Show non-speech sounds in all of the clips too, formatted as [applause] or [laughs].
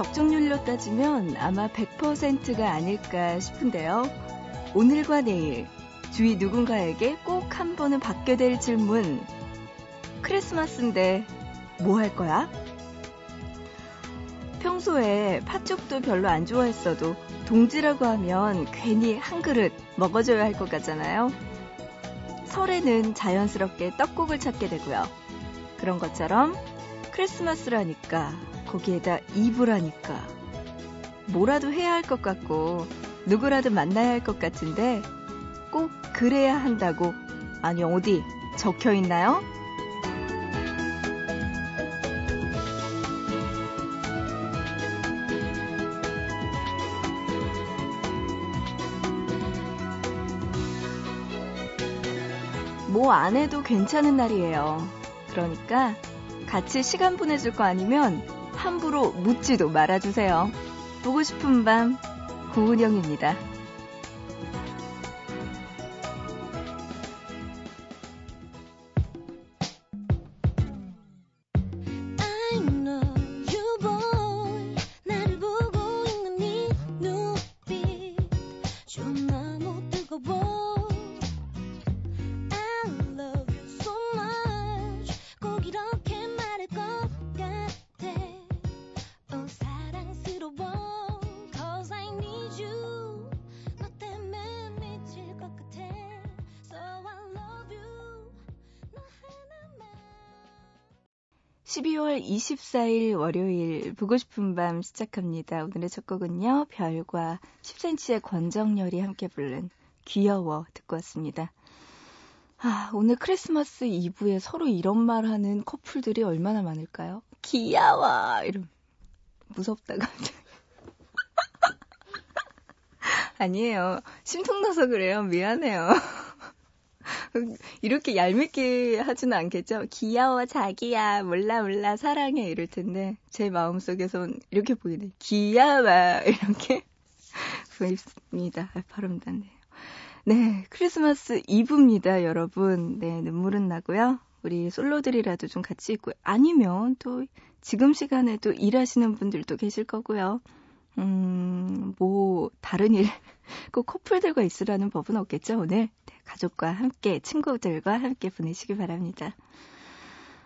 적중률로 따지면 아마 100%가 아닐까 싶은데요. 오늘과 내일 주위 누군가에게 꼭 한 번은 받게 될 질문. 크리스마스인데 뭐 할 거야? 평소에 팥죽도 별로 안 좋아했어도 동지라고 하면 괜히 한 그릇 먹어줘야 할 것 같잖아요. 설에는 자연스럽게 떡국을 찾게 되고요. 그런 것처럼 크리스마스라니까 거기에다 이브라니까 뭐라도 해야 할 것 같고 누구라도 만나야 할 것 같은데 꼭 그래야 한다고 아니 어디 적혀 있나요? 뭐 안 해도 괜찮은 날이에요. 그러니까 같이 시간 보내줄 거 아니면 함부로 묻지도 말아주세요. 보고 싶은 밤, 구은영입니다. 12월 24일 월요일 보고 싶은 밤 시작합니다. 오늘의 첫 곡은요. 별과 10cm의 권정열이 함께 부른 귀여워 듣고 왔습니다. 아, 오늘 크리스마스 이브에 서로 이런 말 하는 커플들이 얼마나 많을까요? 귀여워! 이름 무섭다, 갑자기. [laughs] 아니에요. 심통 나서 그래요. 미안해요. [laughs] 이렇게 얄밉게 하지는 않겠죠? 귀여워, 자기야, 몰라, 몰라, 사랑해, 이럴 텐데, 제 마음속에선 이렇게 보이네. 귀여워, [laughs] 이렇게 [laughs] 보입니다. 아, 발음 닿네요. 네, 크리스마스 이브입니다, 여러분. 네, 눈물은 나고요. 우리 솔로들이라도 좀 같이 있고, 아니면 또 지금 시간에도 일하시는 분들도 계실 거고요. 음, 뭐, 다른 일, [laughs] 꼭 커플들과 있으라는 법은 없겠죠, 오늘? 네, 가족과 함께, 친구들과 함께 보내시기 바랍니다.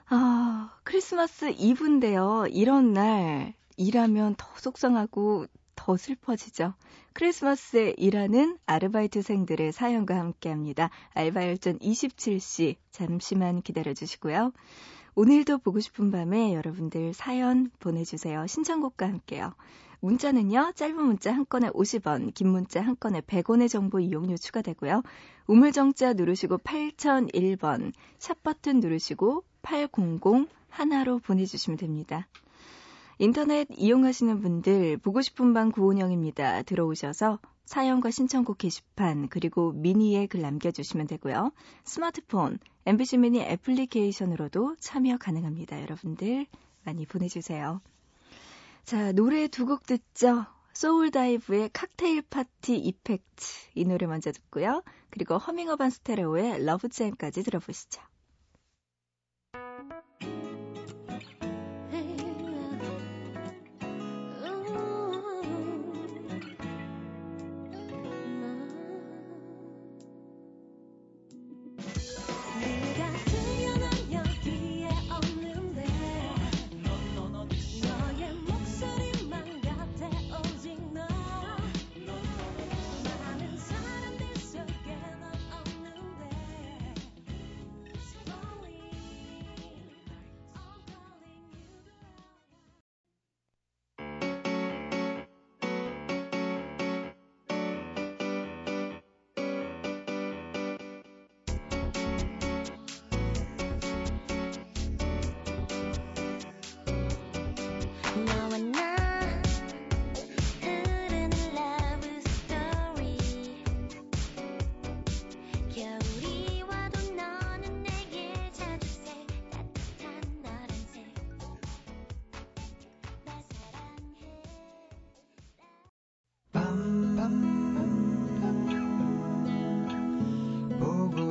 아, 크리스마스 이브인데요. 이런 날, 일하면 더 속상하고 더 슬퍼지죠. 크리스마스에 일하는 아르바이트생들의 사연과 함께 합니다. 알바열전 27시, 잠시만 기다려 주시고요. 오늘도 보고 싶은 밤에 여러분들 사연 보내주세요. 신청곡과 함께요. 문자는요, 짧은 문자 한 건에 50원, 긴 문자 한 건에 100원의 정보 이용료 추가되고요. 우물정자 누르시고 8001번, 샵 버튼 누르시고 800 하나로 보내주시면 됩니다. 인터넷 이용하시는 분들 보고 싶은 방 구은영입니다. 들어오셔서 사연과 신청곡 게시판 그리고 미니에 글 남겨주시면 되고요. 스마트폰, MBC 미니 애플리케이션으로도 참여 가능합니다. 여러분들 많이 보내주세요. 자, 노래 두 곡 듣죠? 소울다이브의 Cocktail Party Effect 이 노래 먼저 듣고요. 그리고 허밍어반 스테레오의 Love Jam까지 들어보시죠.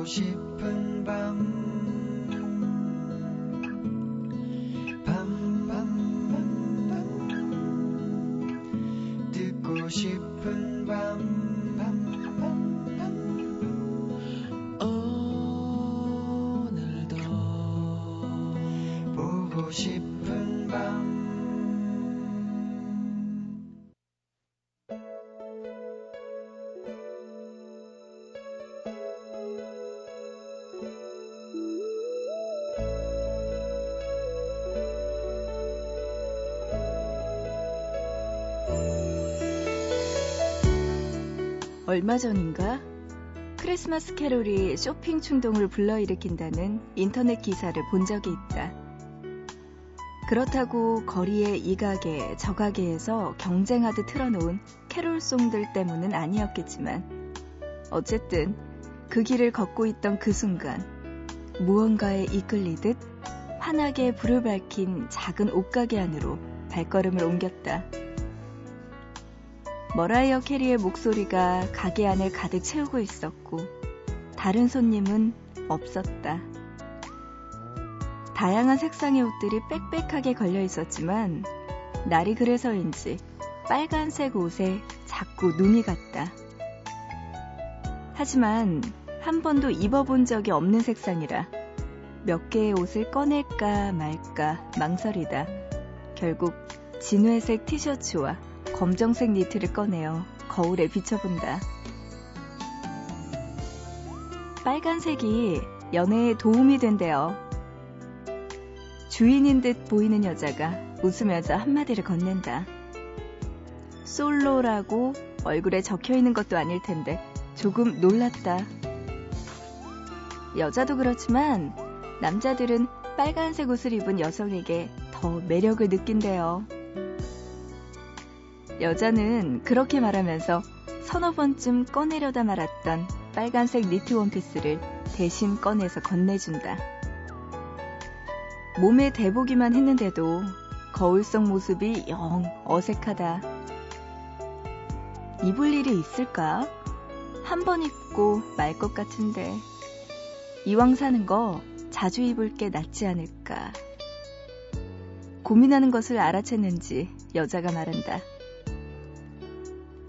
싶은 밤밤밤밤 밤, 밤, 밤, 듣고 싶은 밤밤밤밤. 오늘도 보고 싶은 얼마 전인가 크리스마스 캐롤이 쇼핑 충동을 불러일으킨다는 인터넷 기사를 본 적이 있다. 그렇다고 거리의 이 가게, 저 가게에서 경쟁하듯 틀어놓은 캐롤송들 때문은 아니었겠지만, 어쨌든 그 길을 걷고 있던 그 순간, 무언가에 이끌리듯 환하게 불을 밝힌 작은 옷가게 안으로 발걸음을 옮겼다. 머라이어 캐리의 목소리가 가게 안을 가득 채우고 있었고, 다른 손님은 없었다. 다양한 색상의 옷들이 빽빽하게 걸려 있었지만, 날이 그래서인지 빨간색 옷에 자꾸 눈이 갔다. 하지만 한 번도 입어본 적이 없는 색상이라 몇 개의 옷을 꺼낼까 말까 망설이다. 결국 진회색 티셔츠와 검정색 니트를 꺼내어 거울에 비춰본다. 빨간색이 연애에 도움이 된대요. 주인인 듯 보이는 여자가 웃으면서 한마디를 건넨다. 솔로라고 얼굴에 적혀 있는 것도 아닐 텐데 조금 놀랐다. 여자도 그렇지만 남자들은 빨간색 옷을 입은 여성에게 더 매력을 느낀대요. 여자는 그렇게 말하면서 서너 번쯤 꺼내려다 말았던 빨간색 니트 원피스를 대신 꺼내서 건네준다. 몸에 대보기만 했는데도 거울 속 모습이 영 어색하다. 입을 일이 있을까? 한 번 입고 말 것 같은데. 이왕 사는 거 자주 입을 게 낫지 않을까. 고민하는 것을 알아챘는지 여자가 말한다.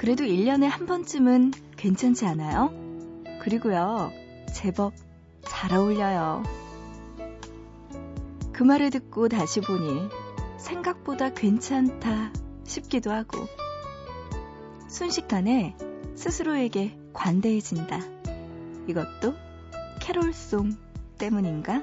그래도 1년에 한 번쯤은 괜찮지 않아요? 그리고요, 제법 잘 어울려요. 그 말을 듣고 다시 보니 생각보다 괜찮다 싶기도 하고 순식간에 스스로에게 관대해진다. 이것도 캐롤송 때문인가?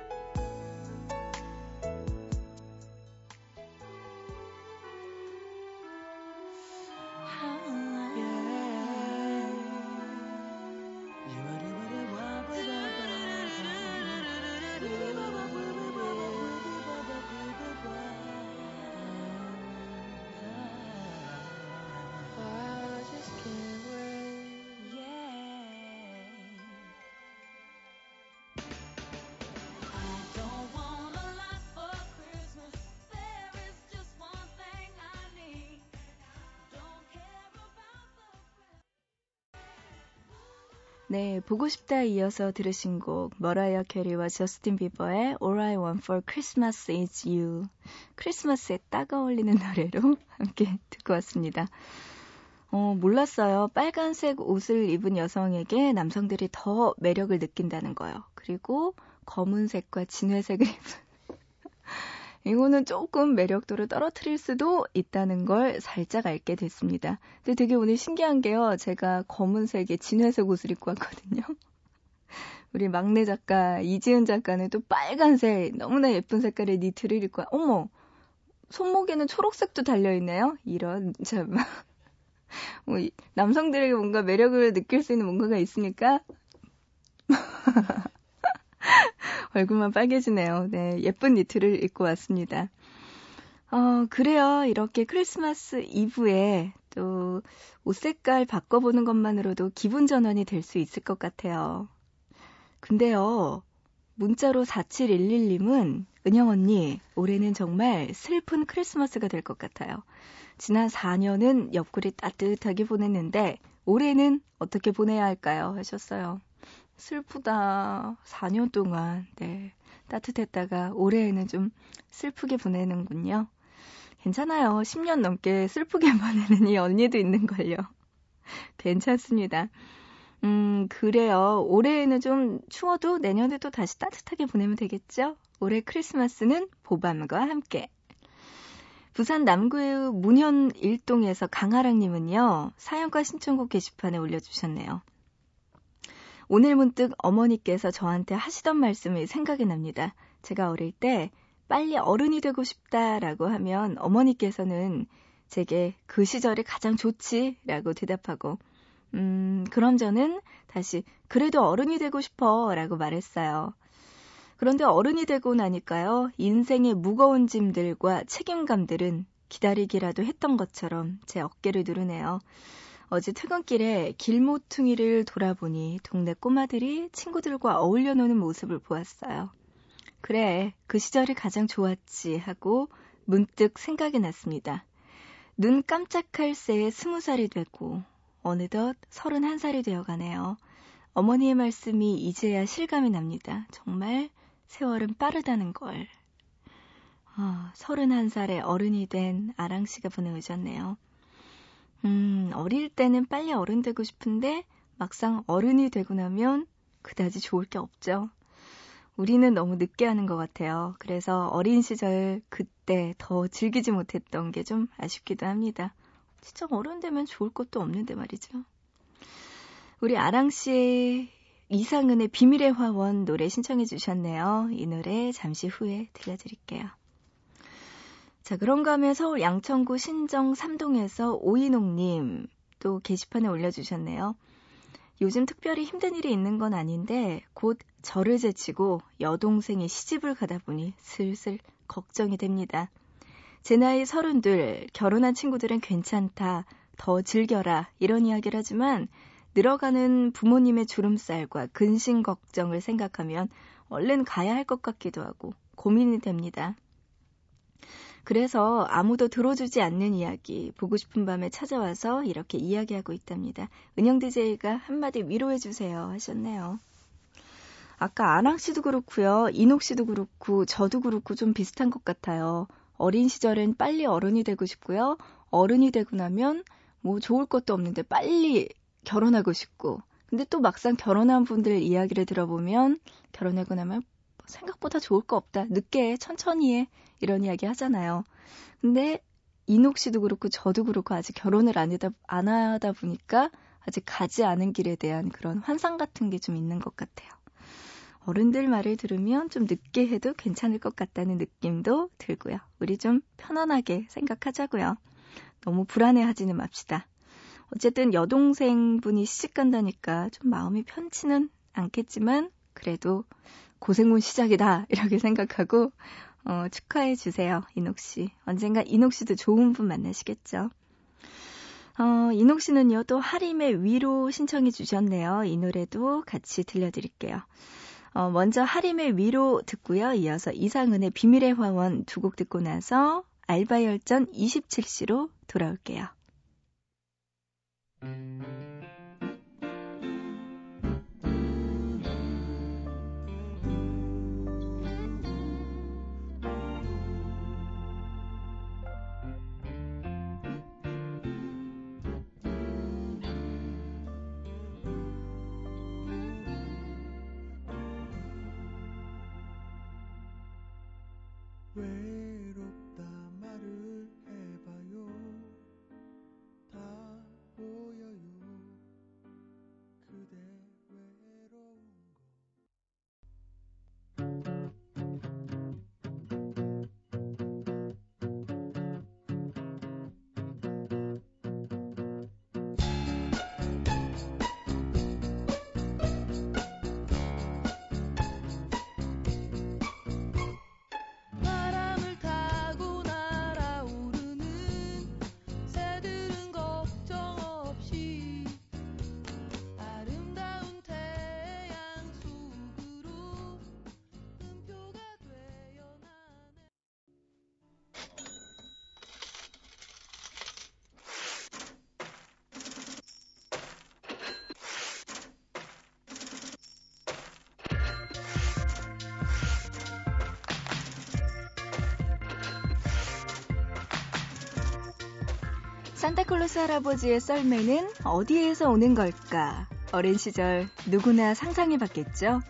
네, 보고 싶다 이어서 들으신 곡 머라이어 캐리와 저스틴 비버의 All I Want for Christmas is You. 크리스마스에 딱 어울리는 노래로 [laughs] 함께 듣고 왔습니다. 어, 몰랐어요. 빨간색 옷을 입은 여성에게 남성들이 더 매력을 느낀다는 거요. 그리고 검은색과 진회색을 [laughs] 입은 이거는 조금 매력도를 떨어뜨릴 수도 있다는 걸 살짝 알게 됐습니다. 근데 되게 오늘 신기한 게요. 제가 검은색의 진회색 옷을 입고 왔거든요. [laughs] 우리 막내 작가 이지은 작가는 또 빨간색 너무나 예쁜 색깔의 니트를 입고 어머 손목에는 초록색도 달려 있네요. 이런 참 [laughs] 뭐, 남성들에게 뭔가 매력을 느낄 수 있는 뭔가가 있으니까 [laughs] 얼굴만 빨개지네요. 네, 예쁜 니트를 입고 왔습니다. 어, 그래요. 이렇게 크리스마스 이브에 또 옷 색깔 바꿔보는 것만으로도 기분 전환이 될 수 있을 것 같아요. 근데요, 문자로 4711님은 은영 언니, 올해는 정말 슬픈 크리스마스가 될 것 같아요. 지난 4년은 옆구리 따뜻하게 보냈는데, 올해는 어떻게 보내야 할까요? 하셨어요. 슬프다. 4년 동안, 네. 따뜻했다가 올해에는 좀 슬프게 보내는군요. 괜찮아요. 10년 넘게 슬프게 [laughs] 보내는 이 언니도 있는걸요. [laughs] 괜찮습니다. 음, 그래요. 올해에는 좀 추워도 내년에도 다시 따뜻하게 보내면 되겠죠? 올해 크리스마스는 보밤과 함께. 부산 남구의 문현 일동에서 강아랑님은요, 사연과 신청곡 게시판에 올려주셨네요. 오늘 문득 어머니께서 저한테 하시던 말씀이 생각이 납니다. 제가 어릴 때 빨리 어른이 되고 싶다라고 하면 어머니께서는 제게 그 시절이 가장 좋지라고 대답하고 음, 그럼 저는 다시 그래도 어른이 되고 싶어 라고 말했어요. 그런데 어른이 되고 나니까요, 인생의 무거운 짐들과 책임감들은 기다리기라도 했던 것처럼 제 어깨를 누르네요. 어제 퇴근길에 길모퉁이를 돌아보니 동네 꼬마들이 친구들과 어울려 노는 모습을 보았어요. 그래, 그 시절이 가장 좋았지 하고 문득 생각이 났습니다. 눈 깜짝할 새에 스무 살이 되고 어느덧 서른한 살이 되어가네요. 어머니의 말씀이 이제야 실감이 납니다. 정말 세월은 빠르다는 걸. 아, 31살에 어른이 된 아랑 씨가 보내오셨네요. 음, 어릴 때는 빨리 어른 되고 싶은데 막상 어른이 되고 나면 그다지 좋을 게 없죠. 우리는 너무 늦게 하는 것 같아요. 그래서 어린 시절 그때 더 즐기지 못했던 게 좀 아쉽기도 합니다. 진짜 어른 되면 좋을 것도 없는데 말이죠. 우리 아랑 씨의 이상은의 비밀의 화원 노래 신청해 주셨네요. 이 노래 잠시 후에 들려드릴게요. 자, 그런가 하면 서울 양천구 신정 3동에서 오이농님 또 게시판에 올려주셨네요. 요즘 특별히 힘든 일이 있는 건 아닌데 곧 저를 제치고 여동생이 시집을 가다 보니 슬슬 걱정이 됩니다. 제 나이 서른둘, 결혼한 친구들은 괜찮다, 더 즐겨라, 이런 이야기를 하지만 늘어가는 부모님의 주름살과 근심 걱정을 생각하면 얼른 가야 할 것 같기도 하고 고민이 됩니다. 그래서 아무도 들어주지 않는 이야기, 보고 싶은 밤에 찾아와서 이렇게 이야기하고 있답니다. 은영 DJ가 한마디 위로해주세요 하셨네요. 아까 아랑 씨도 그렇고요. 이녹 씨도 그렇고 저도 그렇고 좀 비슷한 것 같아요. 어린 시절엔 빨리 어른이 되고 싶고요. 어른이 되고 나면 뭐 좋을 것도 없는데 빨리 결혼하고 싶고. 근데 또 막상 결혼한 분들 이야기를 들어보면 결혼하고 나면 생각보다 좋을 거 없다. 늦게 해, 천천히 해. 이런 이야기 하잖아요. 근데 이녹 씨도 그렇고 저도 그렇고 아직 결혼을 안 하다, 안 하다 보니까 아직 가지 않은 길에 대한 그런 환상 같은 게 좀 있는 것 같아요. 어른들 말을 들으면 좀 늦게 해도 괜찮을 것 같다는 느낌도 들고요. 우리 좀 편안하게 생각하자고요. 너무 불안해하지는 맙시다. 어쨌든 여동생분이 시집 간다니까 좀 마음이 편치는 않겠지만 그래도 고생문 시작이다 [laughs] 이렇게 생각하고 어, 축하해 주세요 이녹 씨. 언젠가 이녹 씨도 좋은 분 만나시겠죠. 어, 이녹 씨는요 또 하림의 위로 신청해 주셨네요. 이 노래도 같이 들려드릴게요. 어, 먼저 하림의 위로 듣고요. 이어서 이상은의 비밀의 화원 두 곡 듣고 나서 알바열전 27시로 돌아올게요. 외 산타클로스 할아버지의 썰매는 어디에서 오는 걸까? 어린 시절 누구나 상상해 봤겠죠?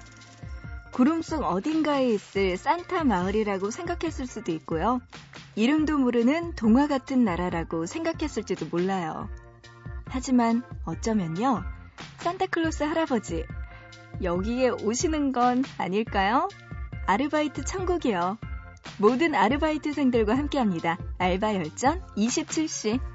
구름 속 어딘가에 있을 산타 마을이라고 생각했을 수도 있고요. 이름도 모르는 동화 같은 나라라고 생각했을지도 몰라요. 하지만 어쩌면요. 산타클로스 할아버지, 여기에 오시는 건 아닐까요? 아르바이트 천국이요. 모든 아르바이트생들과 함께합니다. 알바 열전 27시.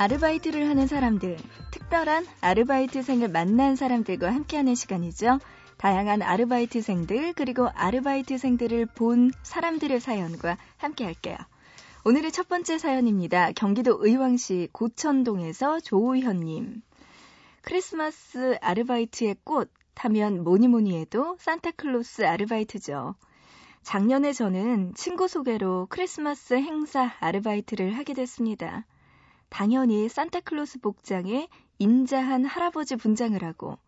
아르바이트를 하는 사람들, 특별한 아르바이트생을 만난 사람들과 함께하는 시간이죠. 다양한 아르바이트생들, 그리고 아르바이트생들을 본 사람들의 사연과 함께 할게요. 오늘의 첫 번째 사연입니다. 경기도 의왕시 고천동에서 조우현님. 크리스마스 아르바이트의 꽃 하면 뭐니 뭐니 해도 산타클로스 아르바이트죠. 작년에 저는 친구 소개로 크리스마스 행사 아르바이트를 하게 됐습니다. 당연히 산타클로스 복장에 인자한 할아버지 분장을 하고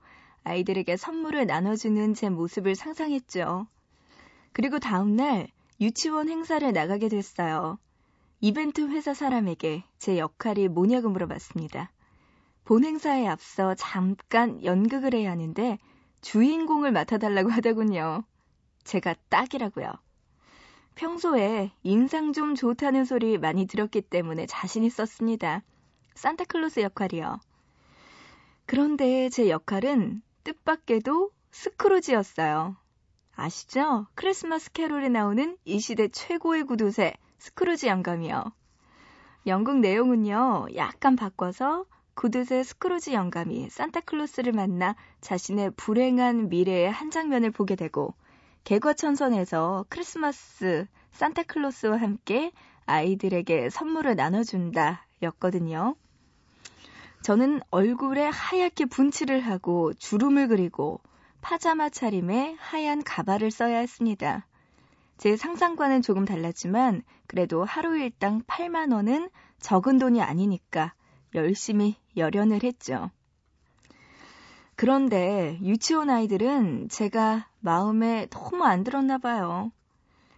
아이들에게 선물을 나눠주는 제 모습을 상상했죠. 그리고 다음날 유치원 행사를 나가게 됐어요. 이벤트 회사 사람에게 제 역할이 뭐냐고 물어봤습니다. 본 행사에 앞서 잠깐 연극을 해야 하는데 주인공을 맡아달라고 [laughs] 하더군요. 제가 딱이라고요. 평소에 인상 좀 좋다는 소리 많이 들었기 때문에 자신 있었습니다. 산타클로스 역할이요. 그런데 제 역할은 뜻밖에도 스크루지였어요. 아시죠? 크리스마스 캐롤에 나오는 이 시대 최고의 구두쇠 스크루지 영감이요. 영국 내용은요, 약간 바꿔서 구두쇠 스크루지 영감이 산타클로스를 만나 자신의 불행한 미래의 한 장면을 보게 되고 개과천선에서 크리스마스 산타클로스와 함께 아이들에게 선물을 나눠준다 였거든요. 저는 얼굴에 하얗게 분칠을 하고 주름을 그리고 파자마 차림에 하얀 가발을 써야 했습니다. 제 상상과는 조금 달랐지만 그래도 하루 일당 8만 원은 적은 돈이 아니니까 열심히 열연을 했죠. 그런데 유치원 아이들은 제가 마음에 너무 안 들었나 봐요.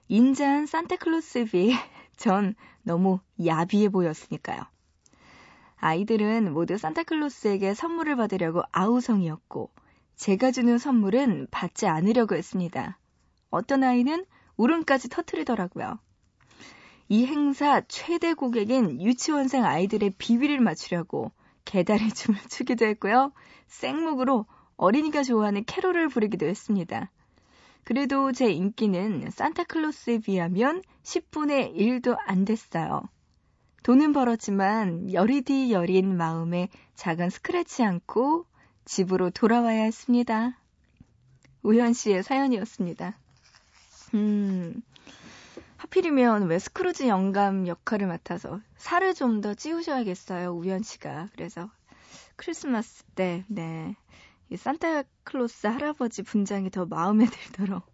인자한 산타클로스 비에 [laughs] 전 너무 야비해 보였으니까요. 아이들은 모두 산타클로스에게 선물을 받으려고 아우성이었고 제가 주는 선물은 받지 않으려고 했습니다. 어떤 아이는 울음까지 터트리더라고요. 이 행사 최대 고객인 유치원생 아이들의 비위를 맞추려고 개다리 춤을 [laughs] 추기도 했고요. 생목으로 어린이가 좋아하는 캐롤을 부르기도 했습니다. 그래도 제 인기는 산타클로스에 비하면 10분의 1도 안 됐어요. 돈은 벌었지만 여리디 여린 마음에 작은 스크래치 않고 집으로 돌아와야 했습니다. 우현 씨의 사연이었습니다. 음, 하필이면 왜 스크루지 영감 역할을 맡아서 살을 좀 더 찌우셔야겠어요, 우현 씨가. 그래서 크리스마스 때, 네. 이 산타클로스 할아버지 분장이 더 마음에 들도록,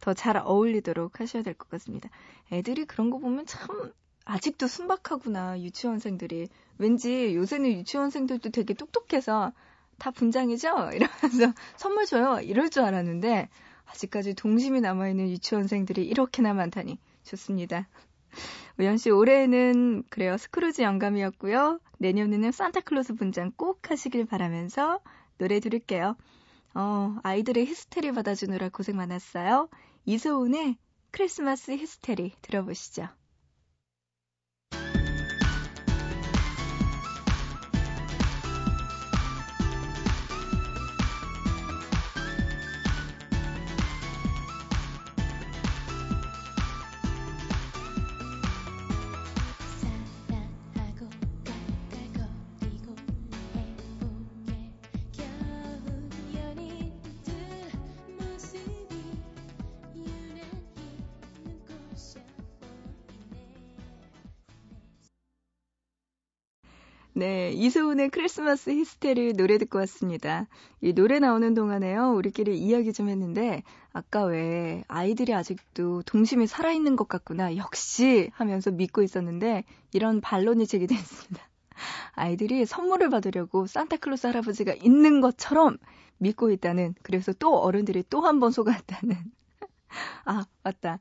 더 잘 어울리도록 하셔야 될 것 같습니다. 애들이 그런 거 보면 참 아직도 순박하구나, 유치원생들이. 왠지 요새는 유치원생들도 되게 똑똑해서 다 분장이죠? 이러면서 [laughs] 선물 줘요. 이럴 줄 알았는데, 아직까지 동심이 남아있는 유치원생들이 이렇게나 많다니 좋습니다. 우연 씨 올해는 그래요 스크루지 영감이었고요. 내년에는 산타클로스 분장 꼭 하시길 바라면서 노래 들을게요. 어, 아이들의 히스테리 받아주느라 고생 많았어요. 이소은의 크리스마스 히스테리 들어보시죠. 네, 이소은의 크리스마스 히스테리 노래 듣고 왔습니다. 이 노래 나오는 동안에요, 우리끼리 이야기 좀 했는데, 아까 왜 아이들이 아직도 동심이 살아있는 것 같구나, 역시 하면서 믿고 있었는데, 이런 반론이 제기됐습니다. [laughs] 아이들이 선물을 받으려고 산타클로스 할아버지가 있는 것처럼 믿고 있다는, 그래서 또 어른들이 또 한 번 속았다는. [laughs] 아, 맞다.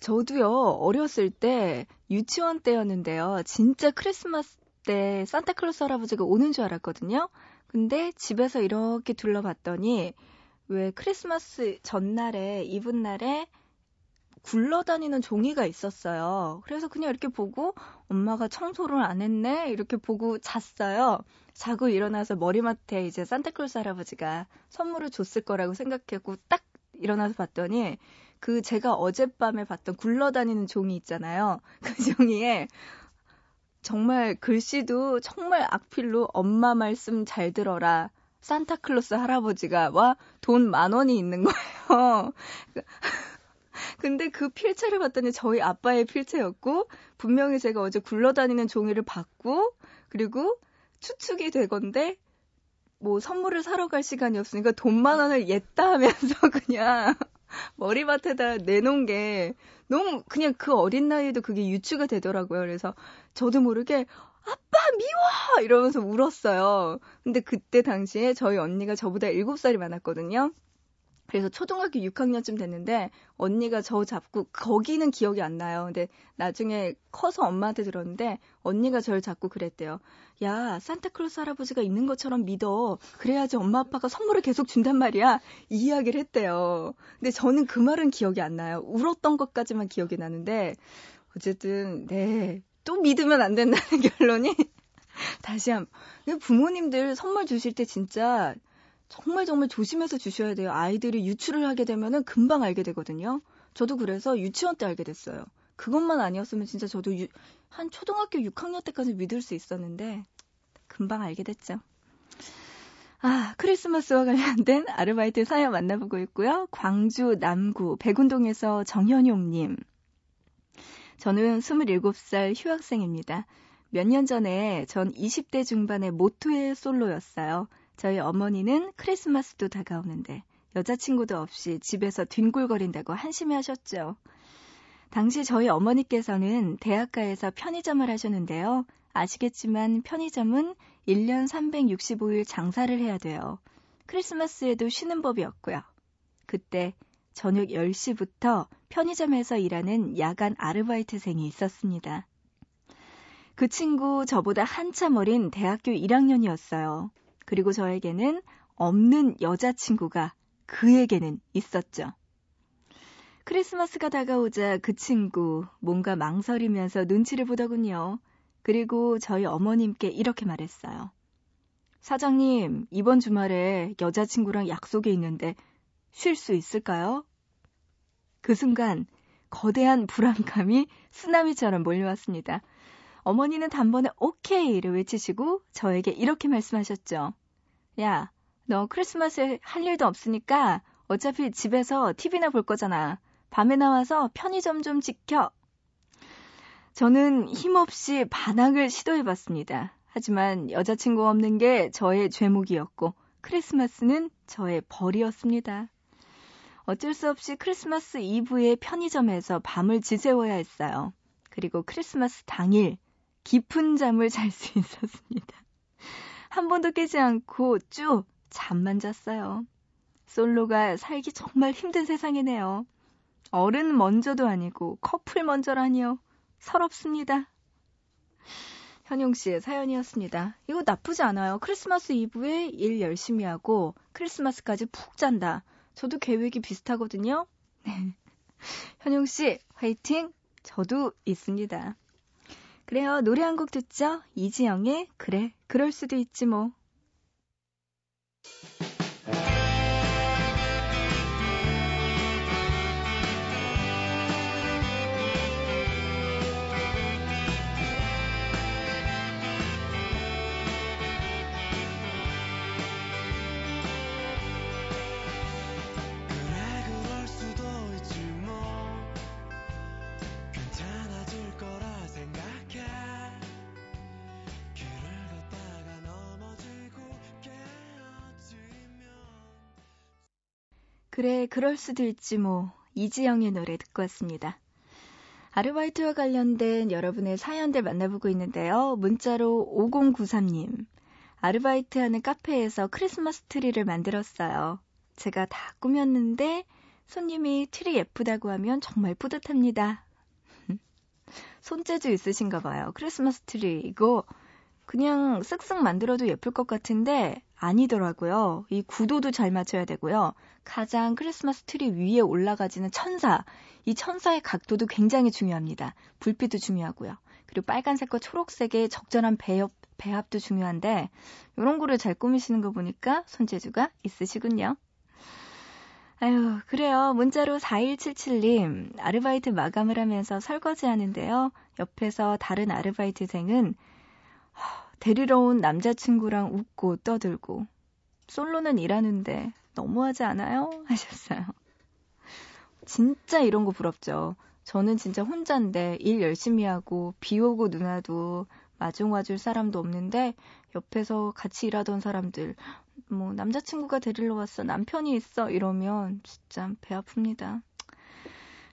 저도요, 어렸을 때 유치원 때였는데요. 진짜 크리스마스 때 산타클로스 할아버지가 오는 줄 알았거든요. 근데 집에서 이렇게 둘러봤더니 왜 크리스마스 전날에 이분 날에 굴러다니는 종이가 있었어요. 그래서 그냥 이렇게 보고 엄마가 청소를 안 했네 이렇게 보고 잤어요. 자고 일어나서 머리맡에 이제 산타클로스 할아버지가 선물을 줬을 거라고 생각했고 딱 일어나서 봤더니 그 제가 어젯밤에 봤던 굴러다니는 종이 있잖아요. [laughs] 그 종이에 정말 글씨도 정말 악필로 엄마 말씀 잘 들어라. 산타클로스 할아버지가 와 돈 만 원이 있는 거예요. [laughs] 근데 그 필체를 봤더니 저희 아빠의 필체였고 분명히 제가 어제 굴러다니는 종이를 봤고 그리고 추측이 되건데 뭐 선물을 사러 갈 시간이 없으니까 돈 만 원을 옜다 하면서 [laughs] 그냥 머리맡에다 내놓은 게 너무 그냥 그 어린 나이에도 그게 유추가 되더라고요. 그래서 저도 모르게 아빠 미워 이러면서 울었어요. 근데 그때 당시에 저희 언니가 저보다 7살이 많았거든요. 그래서 초등학교 6학년쯤 됐는데 언니가 저 잡고 거기는 기억이 안 나요. 근데 나중에 커서 엄마한테 들었는데 언니가 저를 잡고 그랬대요. 야, 산타클로스 할아버지가 있는 것처럼 믿어. 그래야지 엄마 아빠가 선물을 계속 준단 말이야. 이 이야기를 했대요. 근데 저는 그 말은 기억이 안 나요. 울었던 것까지만 기억이 나는데 어쨌든 네. 또 믿으면 안 된다는 [laughs] 결론이 다시 한 부모님들 선물 주실 때 진짜 정말 정말 조심해서 주셔야 돼요. 아이들이 유출을 하게 되면은 금방 알게 되거든요. 저도 그래서 유치원 때 알게 됐어요. 그것만 아니었으면 진짜 저도 유, 한 초등학교 6학년 때까지 믿을 수 있었는데 금방 알게 됐죠. 아, 크리스마스와 관련된 아르바이트 사연 만나보고 있고요. 광주 남구 백운동에서 정현용님. 저는 27살 휴학생입니다. 몇 년 전에 전 20대 중반의 모토의 솔로였어요. 저희 어머니는 크리스마스도 다가오는데 여자친구도 없이 집에서 뒹굴거린다고 한심해 하셨죠. 당시 저희 어머니께서는 대학가에서 편의점을 하셨는데요. 아시겠지만 편의점은 1년 365일 장사를 해야 돼요. 크리스마스에도 쉬는 법이 없고요. 그때 저녁 10시부터 편의점에서 일하는 야간 아르바이트생이 있었습니다. 그 친구 저보다 한참 어린 대학교 1학년이었어요. 그리고 저에게는 없는 여자친구가 그에게는 있었죠. 크리스마스가 다가오자 그 친구 뭔가 망설이면서 눈치를 보더군요. 그리고 저희 어머님께 이렇게 말했어요. 사장님, 이번 주말에 여자친구랑 약속이 있는데 쉴 수 있을까요? 그 순간 거대한 불안감이 쓰나미처럼 몰려왔습니다. 어머니는 단번에 오케이를 외치시고 저에게 이렇게 말씀하셨죠. 야, 너 크리스마스에 할 일도 없으니까 어차피 집에서 TV나 볼 거잖아. 밤에 나와서 편의점 좀 지켜. 저는 힘없이 반항을 시도해봤습니다. 하지만 여자친구 없는 게 저의 죄목이었고 크리스마스는 저의 벌이었습니다. 어쩔 수 없이 크리스마스 이브에 편의점에서 밤을 지새워야 했어요. 그리고 크리스마스 당일 깊은 잠을 잘 수 [laughs] 있었습니다. 한 번도 깨지 않고 쭉 잠만 잤어요. 솔로가 살기 정말 힘든 세상이네요. 어른 먼저도 아니고 커플 먼저라니요. 서럽습니다. 현용 씨의 사연이었습니다. 이거 나쁘지 않아요. 크리스마스 이브에 일 열심히 하고 크리스마스까지 푹 잔다. 저도 계획이 비슷하거든요. 네. [laughs] 현용 씨, 화이팅! 저도 있습니다. 그래요. 노래 한 곡 듣죠? 이지영의 그래, 그럴 수도 있지 뭐. 그래, 그럴 수도 있지 뭐. 이지영의 노래 듣고 왔습니다. 아르바이트와 관련된 여러분의 사연들 만나보고 있는데요. 문자로 5093님. 아르바이트 하는 카페에서 크리스마스 트리를 만들었어요. 제가 다 꾸몄는데 손님이 트리 예쁘다고 하면 정말 뿌듯합니다. [laughs] 손재주 있으신가 봐요. 크리스마스 트리 이거 그냥 쓱쓱 만들어도 예쁠 것 같은데 아니더라고요. 이 구도도 잘 맞춰야 되고요. 가장 크리스마스 트리 위에 올라가지는 천사. 이 천사의 각도도 굉장히 중요합니다. 불빛도 중요하고요. 그리고 빨간색과 초록색의 적절한 배합, 배합도 중요한데 이런 거를 잘 꾸미시는 거 보니까 손재주가 있으시군요. 아유, 그래요. 문자로 4177님, 아르바이트 마감을 하면서 설거지 하는데요. 옆에서 다른 아르바이트생은 데리러 온 남자친구랑 웃고 떠들고, 솔로는 일하는데 너무하지 않아요? [laughs] 하셨어요. 진짜 이런 거 부럽죠. 저는 진짜 혼자인데 일 열심히 하고 비 오고 눈 와도 마중 와줄 사람도 없는데 옆에서 같이 일하던 사람들 뭐 남자친구가 데리러 왔어 남편이 있어 이러면 진짜 배 아픕니다.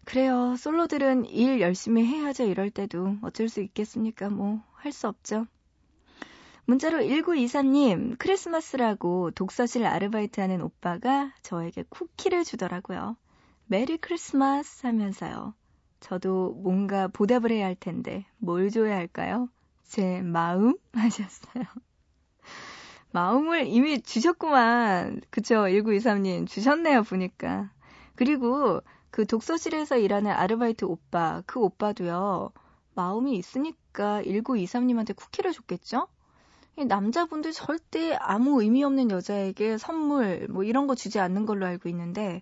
그래요. 솔로들은 일 열심히 해야죠. 이럴 때도 어쩔 수 있겠습니까? 뭐 할 수 없죠. 문자로 1924님, 크리스마스라고 독서실 아르바이트 하는 오빠가 저에게 쿠키를 주더라고요. 메리 크리스마스 하면서요. 저도 뭔가 보답을 해야 할 텐데, 뭘 줘야 할까요? 제 마음? [laughs] 하셨어요. 마음을 이미 주셨구만. 그쵸, 1923님. 주셨네요, 보니까. 그리고 그 독서실에서 일하는 아르바이트 오빠, 그 오빠도요, 마음이 있으니까 1923님한테 쿠키를 줬겠죠? 남자분들 절대 아무 의미 없는 여자에게 선물, 뭐 이런 거 주지 않는 걸로 알고 있는데,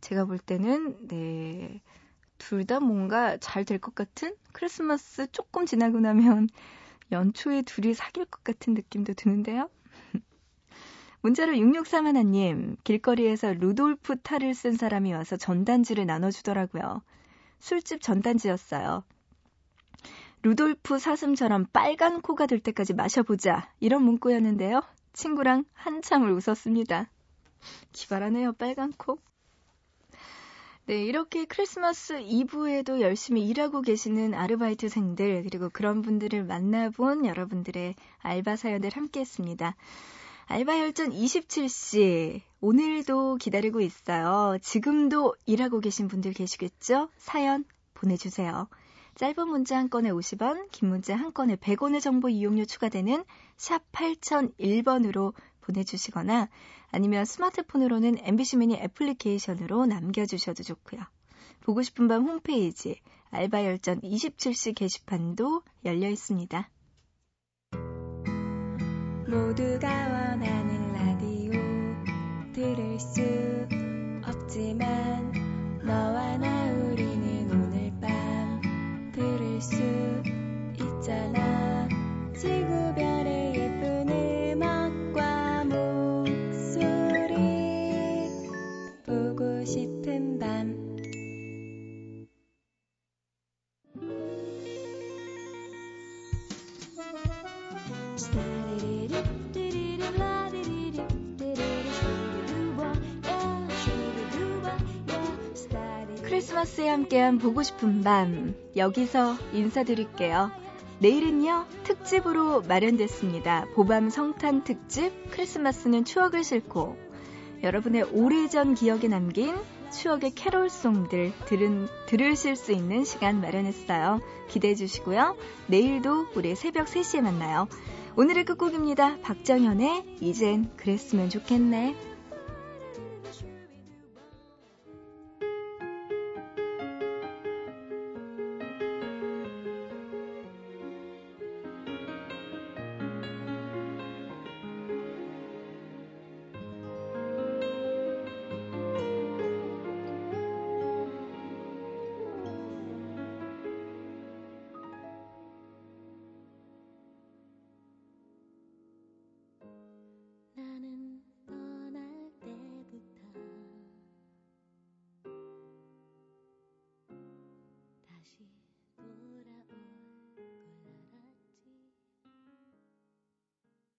제가 볼 때는, 네, 둘 다 뭔가 잘 될 것 같은? 크리스마스 조금 지나고 나면 연초에 둘이 사귈 것 같은 느낌도 드는데요? [laughs] 문자로 6631님, 길거리에서 루돌프 탈을 쓴 사람이 와서 전단지를 나눠주더라고요. 술집 전단지였어요. 루돌프 사슴처럼 빨간 코가 될 때까지 마셔보자. 이런 문구였는데요. 친구랑 한참을 웃었습니다. 기발하네요, 빨간 코. 네, 이렇게 크리스마스 이브에도 열심히 일하고 계시는 아르바이트생들, 그리고 그런 분들을 만나본 여러분들의 알바 사연을 함께 했습니다. 알바 혈전 27시. 오늘도 기다리고 있어요. 지금도 일하고 계신 분들 계시겠죠? 사연 보내주세요. 짧은 문자 한 건에 50원, 긴 문자 한 건에 100원의 정보 이용료 추가되는 샵 8001번으로 보내주시거나 아니면 스마트폰으로는 MBC 미니 애플리케이션으로 남겨주셔도 좋고요. 보고 싶은 밤 홈페이지 알바 열전 27시 게시판도 열려 있습니다. 모두가 원하는 라디오 들을 수 없지만 너와 밤 들을 수 크리스마스에 함께한 보고 싶은 밤 여기서 인사드릴게요. 내일은요 특집으로 마련됐습니다. 보밤 성탄 특집 크리스마스는 추억을 싣고 여러분의 오래전 기억에 남긴 추억의 캐롤송들 들은, 들으실 수 있는 시간 마련했어요. 기대해 주시고요. 내일도 우리 새벽 3시에 만나요. 오늘의 끝곡입니다. 박정현의 이젠 그랬으면 좋겠네.